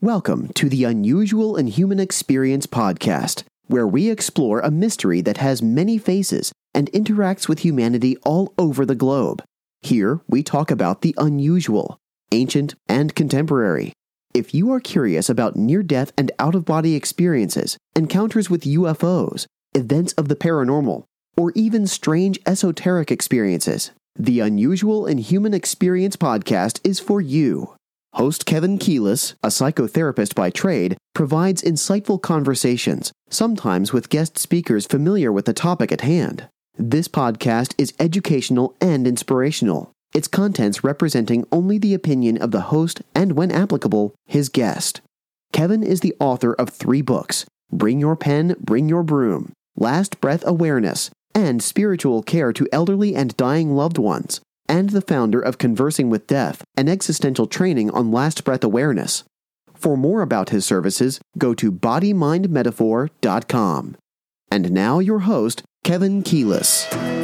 Welcome to the Unusual and Human Experience podcast, where we explore a mystery that has many faces and interacts with humanity all over the globe. Here, we talk about the unusual, ancient, and contemporary. If you are curious about near death and out of body experiences, encounters with UFOs, events of the paranormal, or even strange esoteric experiences, the Unusual and Human Experience podcast is for you. Host Kevin Keelis, a psychotherapist by trade, provides insightful conversations, sometimes with guest speakers familiar with the topic at hand. This podcast is educational and inspirational, its contents representing only the opinion of the host and, when applicable, his guest. Kevin is the author of three books Bring Your Pen, Bring Your Broom, Last Breath Awareness, and Spiritual Care to Elderly and Dying Loved Ones, and the founder of Conversing with Death, an existential training on last breath awareness. For more about his services, go to bodymindmetaphor.com. And now your host, Kevin Keelis.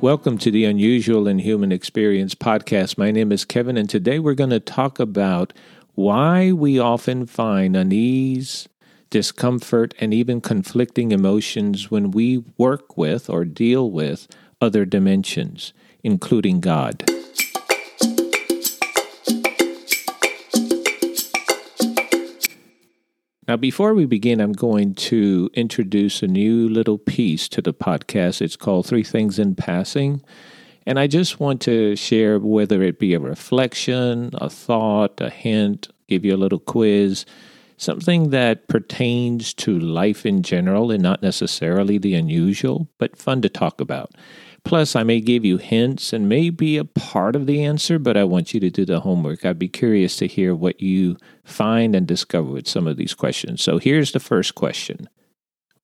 Welcome to the Unusual and Human Experience podcast. My name is Kevin, and today we're going to talk about why we often find unease, discomfort, and even conflicting emotions when we work with or deal with other dimensions, including God. Now, before we begin, I'm going to introduce a new little piece to the podcast. It's called Three Things in Passing. And I just want to share whether it be a reflection, a thought, a hint, give you a little quiz, something that pertains to life in general and not necessarily the unusual, but fun to talk about. Plus, I may give you hints and may be a part of the answer, but I want you to do the homework. I'd be curious to hear what you find and discover with some of these questions. So here's the first question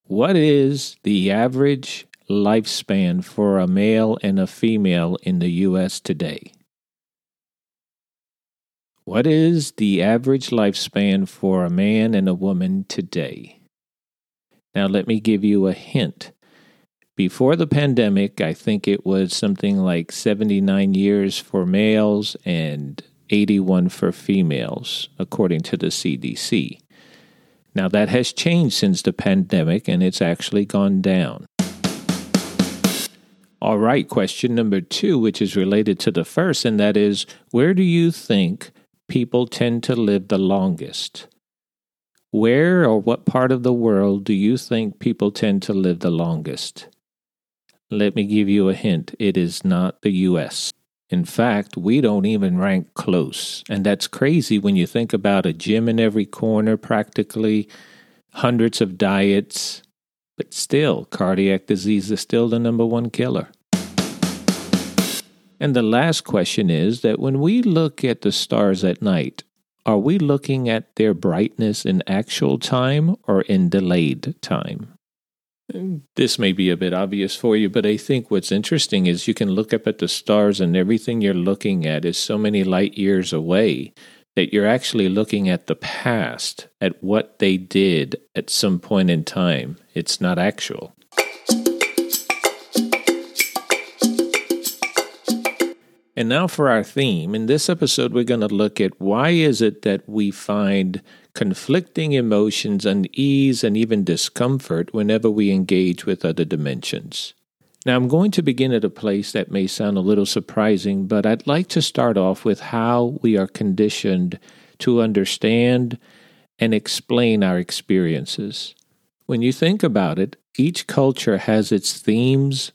What is the average lifespan for a male and a female in the U.S. today? What is the average lifespan for a man and a woman today? Now, let me give you a hint. Before the pandemic, I think it was something like 79 years for males and 81 for females, according to the CDC. Now, that has changed since the pandemic and it's actually gone down. All right, question number two, which is related to the first, and that is where do you think people tend to live the longest? Where or what part of the world do you think people tend to live the longest? Let me give you a hint it is not the US. In fact, we don't even rank close. And that's crazy when you think about a gym in every corner, practically, hundreds of diets. But still, cardiac disease is still the number one killer. And the last question is that when we look at the stars at night, are we looking at their brightness in actual time or in delayed time? This may be a bit obvious for you, but I think what's interesting is you can look up at the stars and everything you're looking at is so many light years away that you're actually looking at the past, at what they did at some point in time. It's not actual. And now for our theme. In this episode, we're going to look at why is it that we find conflicting emotions, unease, and even discomfort whenever we engage with other dimensions. Now, I'm going to begin at a place that may sound a little surprising, but I'd like to start off with how we are conditioned to understand and explain our experiences. When you think about it, each culture has its themes,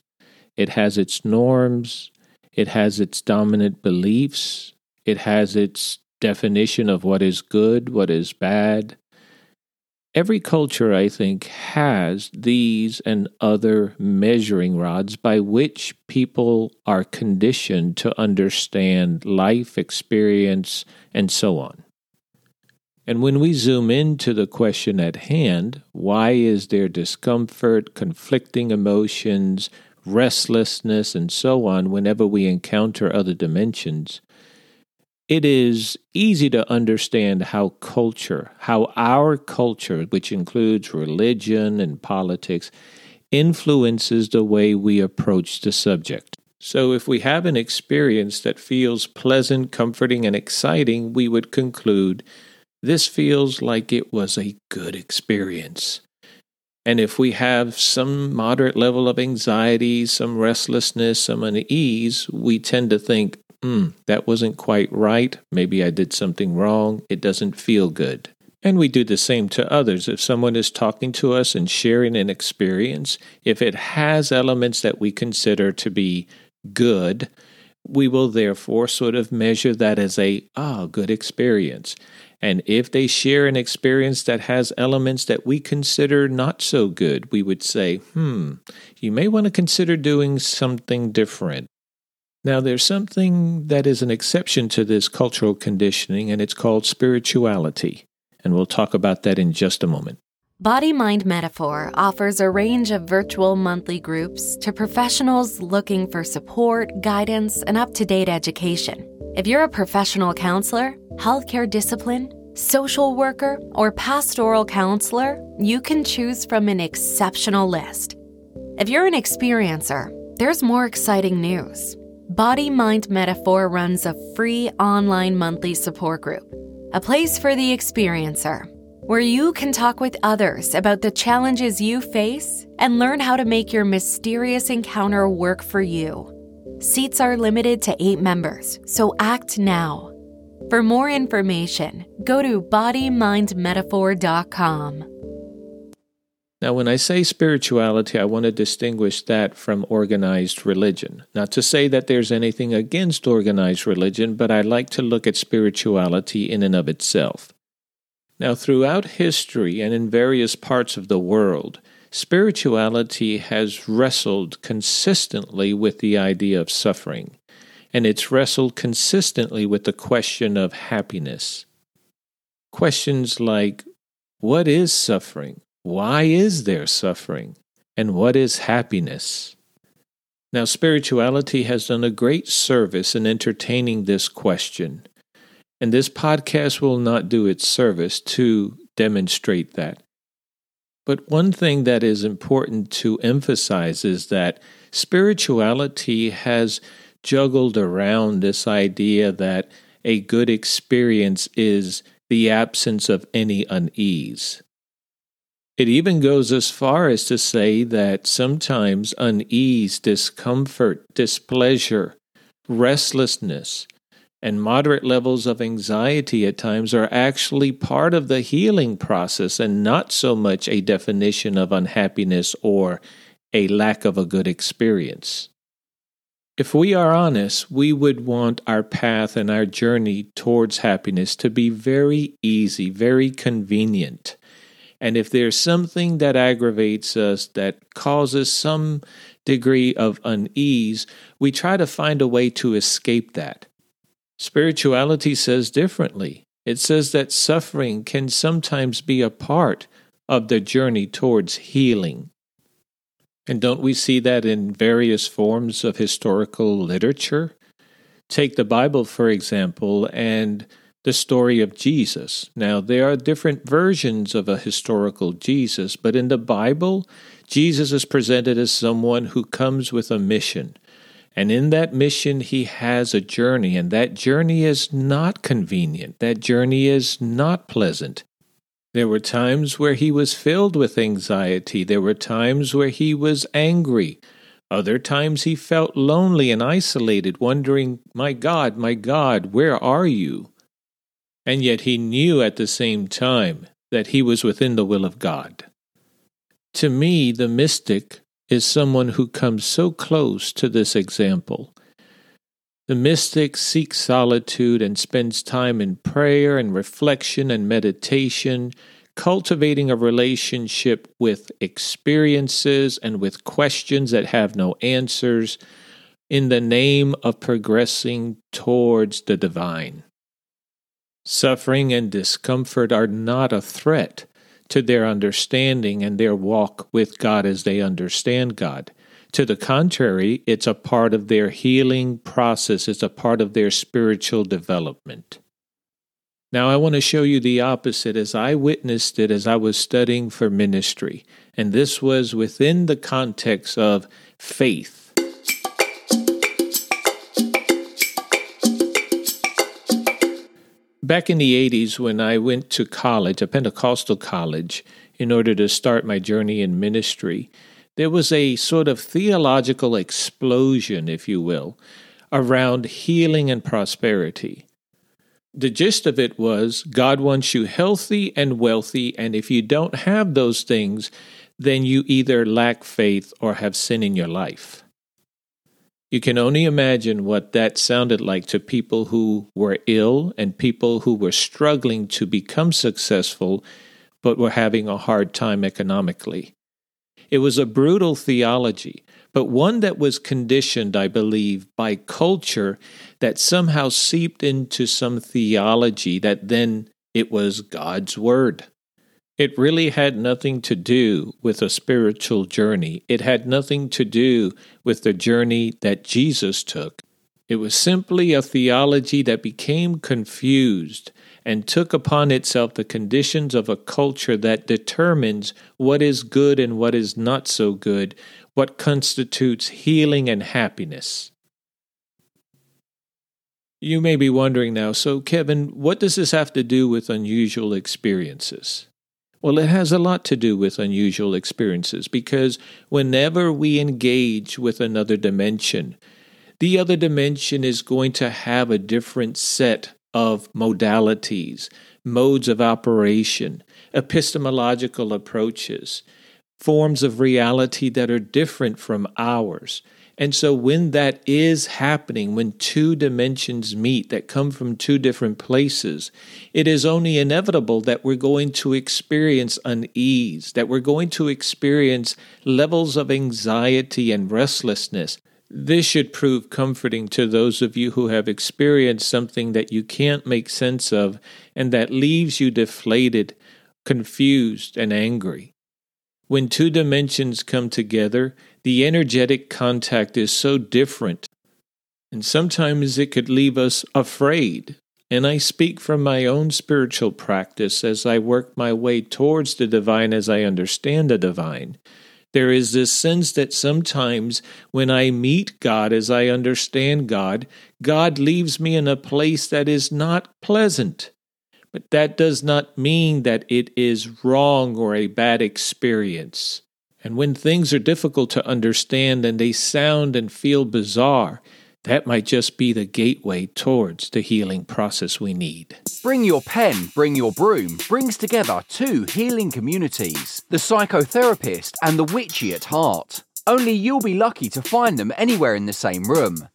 it has its norms, it has its dominant beliefs, it has its definition of what is good, what is bad. Every culture, I think, has these and other measuring rods by which people are conditioned to understand life, experience, and so on. And when we zoom into the question at hand, why is there discomfort, conflicting emotions, restlessness, and so on whenever we encounter other dimensions? it is easy to understand how culture, how our culture, which includes religion and politics, influences the way we approach the subject. So, if we have an experience that feels pleasant, comforting, and exciting, we would conclude this feels like it was a good experience. And if we have some moderate level of anxiety, some restlessness, some unease, we tend to think, hmm, that wasn't quite right. Maybe I did something wrong. It doesn't feel good. And we do the same to others. If someone is talking to us and sharing an experience, if it has elements that we consider to be good, we will therefore sort of measure that as a ah good experience. And if they share an experience that has elements that we consider not so good, we would say, hmm, you may want to consider doing something different. Now, there's something that is an exception to this cultural conditioning, and it's called spirituality. And we'll talk about that in just a moment. Body Mind Metaphor offers a range of virtual monthly groups to professionals looking for support, guidance, and up to date education. If you're a professional counselor, healthcare discipline, social worker, or pastoral counselor, you can choose from an exceptional list. If you're an experiencer, there's more exciting news. Body Mind Metaphor runs a free online monthly support group, a place for the experiencer, where you can talk with others about the challenges you face and learn how to make your mysterious encounter work for you. Seats are limited to eight members, so act now. For more information, go to bodymindmetaphor.com. Now, when I say spirituality, I want to distinguish that from organized religion. Not to say that there's anything against organized religion, but I like to look at spirituality in and of itself. Now, throughout history and in various parts of the world, spirituality has wrestled consistently with the idea of suffering, and it's wrestled consistently with the question of happiness. Questions like, what is suffering? Why is there suffering? And what is happiness? Now, spirituality has done a great service in entertaining this question, and this podcast will not do its service to demonstrate that. But one thing that is important to emphasize is that spirituality has juggled around this idea that a good experience is the absence of any unease. It even goes as far as to say that sometimes unease, discomfort, displeasure, restlessness, and moderate levels of anxiety at times are actually part of the healing process and not so much a definition of unhappiness or a lack of a good experience. If we are honest, we would want our path and our journey towards happiness to be very easy, very convenient. And if there's something that aggravates us, that causes some degree of unease, we try to find a way to escape that. Spirituality says differently. It says that suffering can sometimes be a part of the journey towards healing. And don't we see that in various forms of historical literature? Take the Bible, for example, and the story of Jesus. Now, there are different versions of a historical Jesus, but in the Bible, Jesus is presented as someone who comes with a mission. And in that mission, he has a journey, and that journey is not convenient. That journey is not pleasant. There were times where he was filled with anxiety. There were times where he was angry. Other times he felt lonely and isolated, wondering, My God, my God, where are you? and yet he knew at the same time that he was within the will of God. To me, the mystic is someone who comes so close to this example. The mystic seeks solitude and spends time in prayer and reflection and meditation, cultivating a relationship with experiences and with questions that have no answers in the name of progressing towards the divine. Suffering and discomfort are not a threat to their understanding and their walk with God as they understand God. To the contrary, it's a part of their healing process, it's a part of their spiritual development. Now, I want to show you the opposite as I witnessed it as I was studying for ministry. And this was within the context of faith. Back in the 80s, when I went to college, a Pentecostal college, in order to start my journey in ministry, there was a sort of theological explosion, if you will, around healing and prosperity. The gist of it was God wants you healthy and wealthy, and if you don't have those things, then you either lack faith or have sin in your life. You can only imagine what that sounded like to people who were ill and people who were struggling to become successful but were having a hard time economically. It was a brutal theology, but one that was conditioned, I believe, by culture that somehow seeped into some theology that then it was God's Word. It really had nothing to do with a spiritual journey. It had nothing to do with the journey that Jesus took. It was simply a theology that became confused and took upon itself the conditions of a culture that determines what is good and what is not so good, what constitutes healing and happiness. You may be wondering now, so Kevin, what does this have to do with unusual experiences? Well, it has a lot to do with unusual experiences because whenever we engage with another dimension, the other dimension is going to have a different set of modalities, modes of operation, epistemological approaches, forms of reality that are different from ours. And so, when that is happening, when two dimensions meet that come from two different places, it is only inevitable that we're going to experience unease, that we're going to experience levels of anxiety and restlessness this should prove comforting to those of you who have experienced something that you can't make sense of and that leaves you deflated, confused, and angry. When two dimensions come together, the energetic contact is so different, and sometimes it could leave us afraid. And I speak from my own spiritual practice as I work my way towards the divine as I understand the divine. There is this sense that sometimes when I meet God as I understand God, God leaves me in a place that is not pleasant. But that does not mean that it is wrong or a bad experience. And when things are difficult to understand and they sound and feel bizarre, that might just be the gateway towards the healing process we need. Bring Your Pen, Bring Your Broom brings together two healing communities the psychotherapist and the witchy at heart. Only you'll be lucky to find them anywhere in the same room.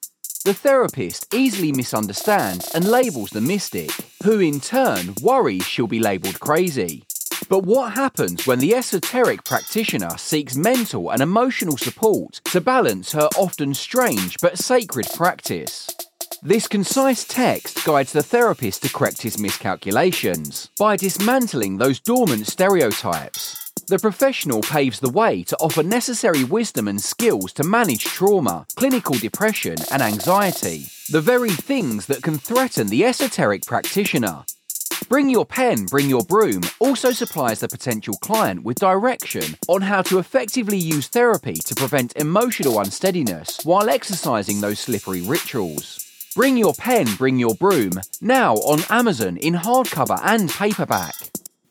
The therapist easily misunderstands and labels the mystic, who in turn worries she'll be labelled crazy. But what happens when the esoteric practitioner seeks mental and emotional support to balance her often strange but sacred practice? This concise text guides the therapist to correct his miscalculations by dismantling those dormant stereotypes. The professional paves the way to offer necessary wisdom and skills to manage trauma, clinical depression, and anxiety, the very things that can threaten the esoteric practitioner Bring Your Pen, Bring Your Broom also supplies the potential client with direction on how to effectively use therapy to prevent emotional unsteadiness while exercising those slippery rituals. Bring Your Pen, Bring Your Broom now on Amazon in hardcover and paperback.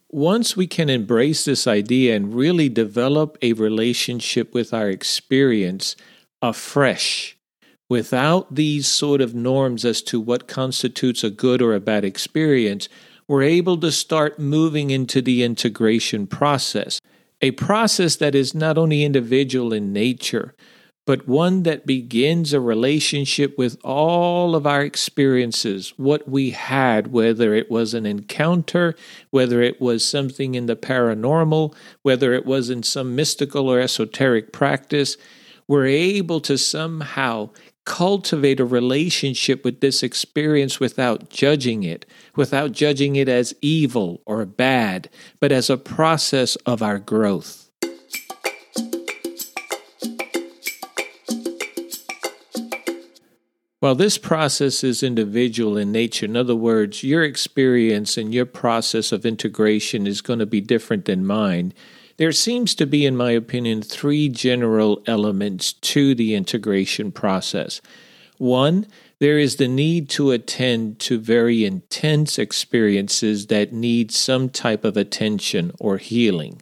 Once we can embrace this idea and really develop a relationship with our experience afresh, without these sort of norms as to what constitutes a good or a bad experience, we're able to start moving into the integration process, a process that is not only individual in nature, but one that begins a relationship with all of our experiences, what we had, whether it was an encounter, whether it was something in the paranormal, whether it was in some mystical or esoteric practice. We're able to somehow cultivate a relationship with this experience without judging it, without judging it as evil or bad, but as a process of our growth. While this process is individual in nature, in other words, your experience and your process of integration is going to be different than mine, there seems to be, in my opinion, three general elements to the integration process. One, there is the need to attend to very intense experiences that need some type of attention or healing.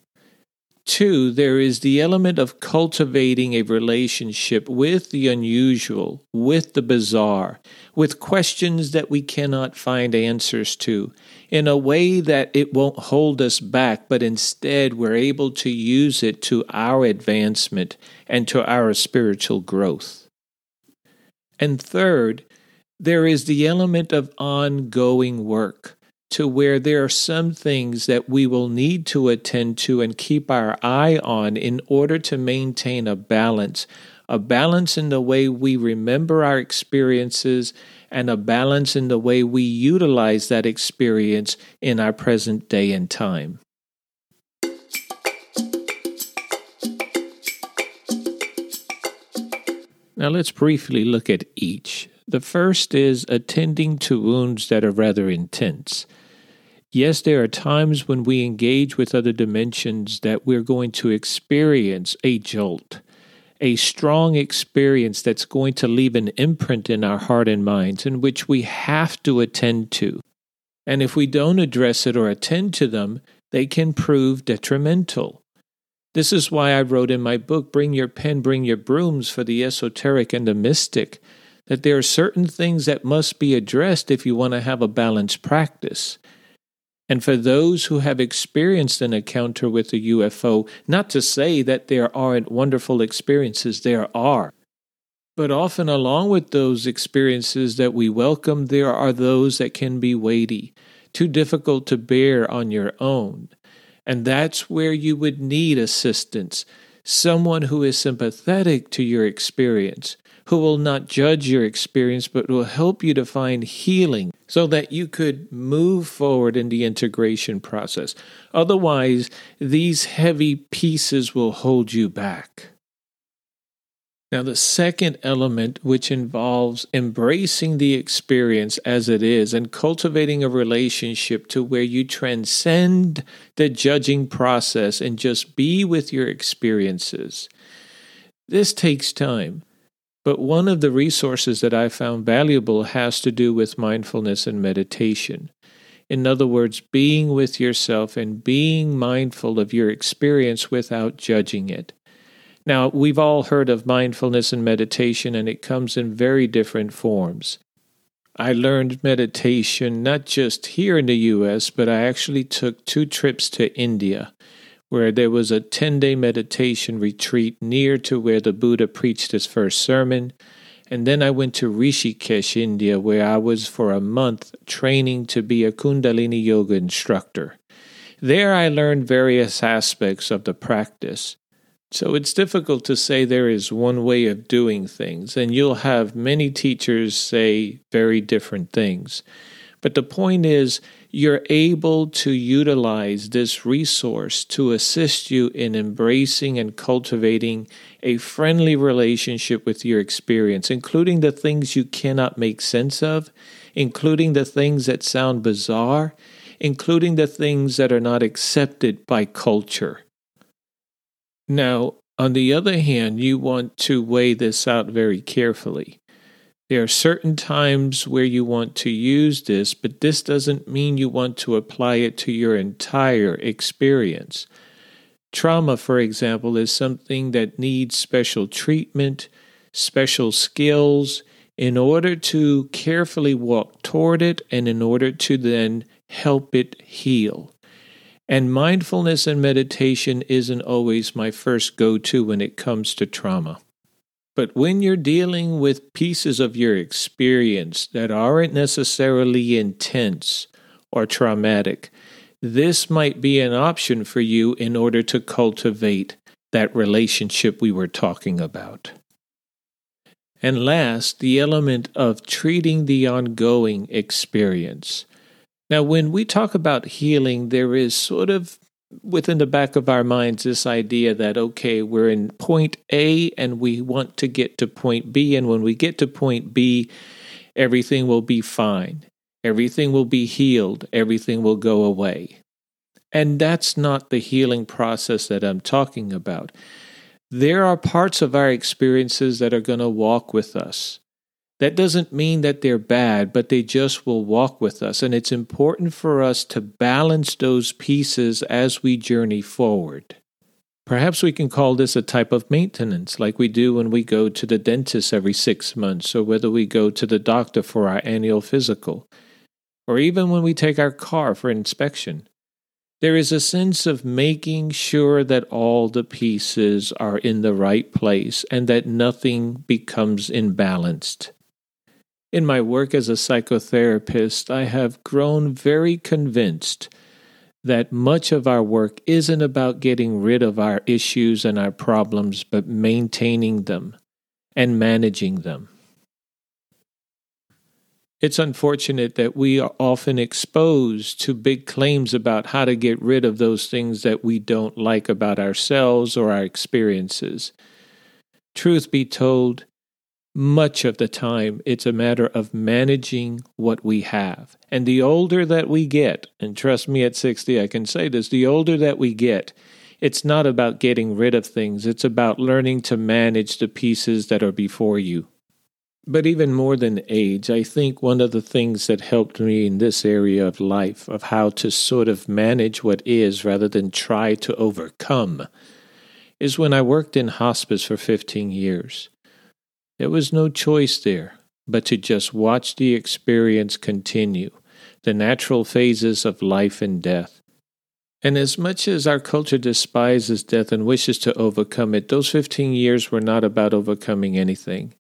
Two, there is the element of cultivating a relationship with the unusual, with the bizarre, with questions that we cannot find answers to, in a way that it won't hold us back, but instead we're able to use it to our advancement and to our spiritual growth. And third, there is the element of ongoing work to where there are some things that we will need to attend to and keep our eye on in order to maintain a balance. A balance in the way we remember our experiences and a balance in the way we utilize that experience in our present day and time. Now, let's briefly look at each. The first is attending to wounds that are rather intense. Yes, there are times when we engage with other dimensions that we're going to experience a jolt, a strong experience that's going to leave an imprint in our heart and minds, in which we have to attend to. And if we don't address it or attend to them, they can prove detrimental. This is why I wrote in my book, Bring Your Pen, Bring Your Brooms for the Esoteric and the Mystic, that there are certain things that must be addressed if you want to have a balanced practice. And for those who have experienced an encounter with a UFO, not to say that there aren't wonderful experiences, there are. But often, along with those experiences that we welcome, there are those that can be weighty, too difficult to bear on your own. And that's where you would need assistance someone who is sympathetic to your experience, who will not judge your experience, but will help you to find healing so that you could move forward in the integration process. Otherwise, these heavy pieces will hold you back. Now, the second element, which involves embracing the experience as it is and cultivating a relationship to where you transcend the judging process and just be with your experiences. This takes time. But one of the resources that I found valuable has to do with mindfulness and meditation. In other words, being with yourself and being mindful of your experience without judging it. Now, we've all heard of mindfulness and meditation, and it comes in very different forms. I learned meditation not just here in the US, but I actually took two trips to India where there was a 10 day meditation retreat near to where the Buddha preached his first sermon. And then I went to Rishikesh, India, where I was for a month training to be a Kundalini Yoga instructor. There I learned various aspects of the practice. So it's difficult to say there is one way of doing things, and you'll have many teachers say very different things. But the point is, you're able to utilize this resource to assist you in embracing and cultivating a friendly relationship with your experience, including the things you cannot make sense of, including the things that sound bizarre, including the things that are not accepted by culture. Now, on the other hand, you want to weigh this out very carefully. There are certain times where you want to use this, but this doesn't mean you want to apply it to your entire experience. Trauma, for example, is something that needs special treatment, special skills, in order to carefully walk toward it and in order to then help it heal. And mindfulness and meditation isn't always my first go to when it comes to trauma. But when you're dealing with pieces of your experience that aren't necessarily intense or traumatic, this might be an option for you in order to cultivate that relationship we were talking about. And last, the element of treating the ongoing experience. Now, when we talk about healing, there is sort of within the back of our minds this idea that, okay, we're in point A and we want to get to point B. And when we get to point B, everything will be fine. Everything will be healed. Everything will go away. And that's not the healing process that I'm talking about. There are parts of our experiences that are going to walk with us. That doesn't mean that they're bad, but they just will walk with us. And it's important for us to balance those pieces as we journey forward. Perhaps we can call this a type of maintenance, like we do when we go to the dentist every six months, or whether we go to the doctor for our annual physical, or even when we take our car for inspection. There is a sense of making sure that all the pieces are in the right place and that nothing becomes imbalanced. In my work as a psychotherapist, I have grown very convinced that much of our work isn't about getting rid of our issues and our problems, but maintaining them and managing them. It's unfortunate that we are often exposed to big claims about how to get rid of those things that we don't like about ourselves or our experiences. Truth be told, much of the time, it's a matter of managing what we have. And the older that we get, and trust me, at 60, I can say this the older that we get, it's not about getting rid of things, it's about learning to manage the pieces that are before you. But even more than age, I think one of the things that helped me in this area of life, of how to sort of manage what is rather than try to overcome, is when I worked in hospice for 15 years. There was no choice there but to just watch the experience continue, the natural phases of life and death. And as much as our culture despises death and wishes to overcome it, those 15 years were not about overcoming anything.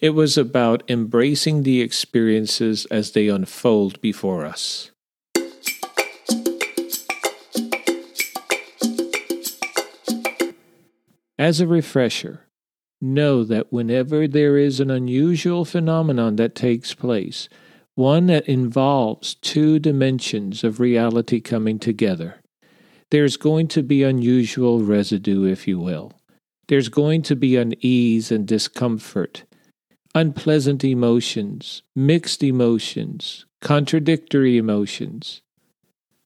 It was about embracing the experiences as they unfold before us. As a refresher, know that whenever there is an unusual phenomenon that takes place, one that involves two dimensions of reality coming together, there's going to be unusual residue, if you will. There's going to be unease and discomfort, unpleasant emotions, mixed emotions, contradictory emotions.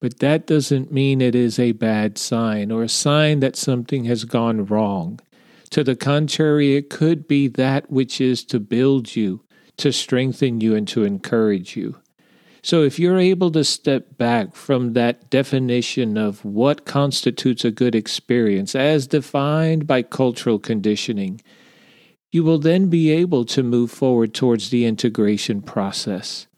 But that doesn't mean it is a bad sign or a sign that something has gone wrong. To the contrary, it could be that which is to build you, to strengthen you, and to encourage you. So, if you're able to step back from that definition of what constitutes a good experience as defined by cultural conditioning, you will then be able to move forward towards the integration process.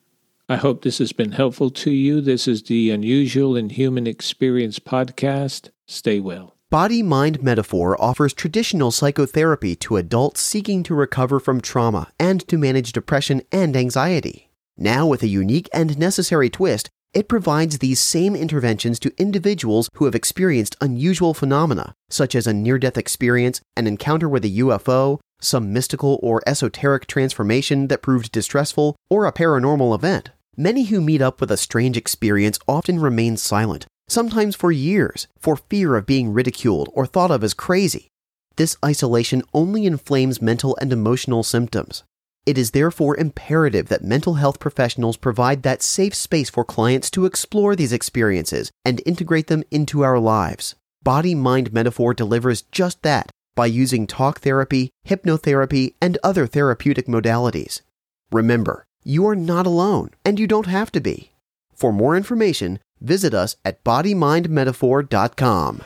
I hope this has been helpful to you. This is the Unusual in Human Experience podcast. Stay well. Body Mind Metaphor offers traditional psychotherapy to adults seeking to recover from trauma and to manage depression and anxiety. Now, with a unique and necessary twist, it provides these same interventions to individuals who have experienced unusual phenomena, such as a near death experience, an encounter with a UFO, some mystical or esoteric transformation that proved distressful, or a paranormal event. Many who meet up with a strange experience often remain silent, sometimes for years, for fear of being ridiculed or thought of as crazy. This isolation only inflames mental and emotional symptoms. It is therefore imperative that mental health professionals provide that safe space for clients to explore these experiences and integrate them into our lives. Body Mind Metaphor delivers just that by using talk therapy, hypnotherapy, and other therapeutic modalities. Remember, you are not alone, and you don't have to be. For more information, visit us at bodymindmetaphor.com.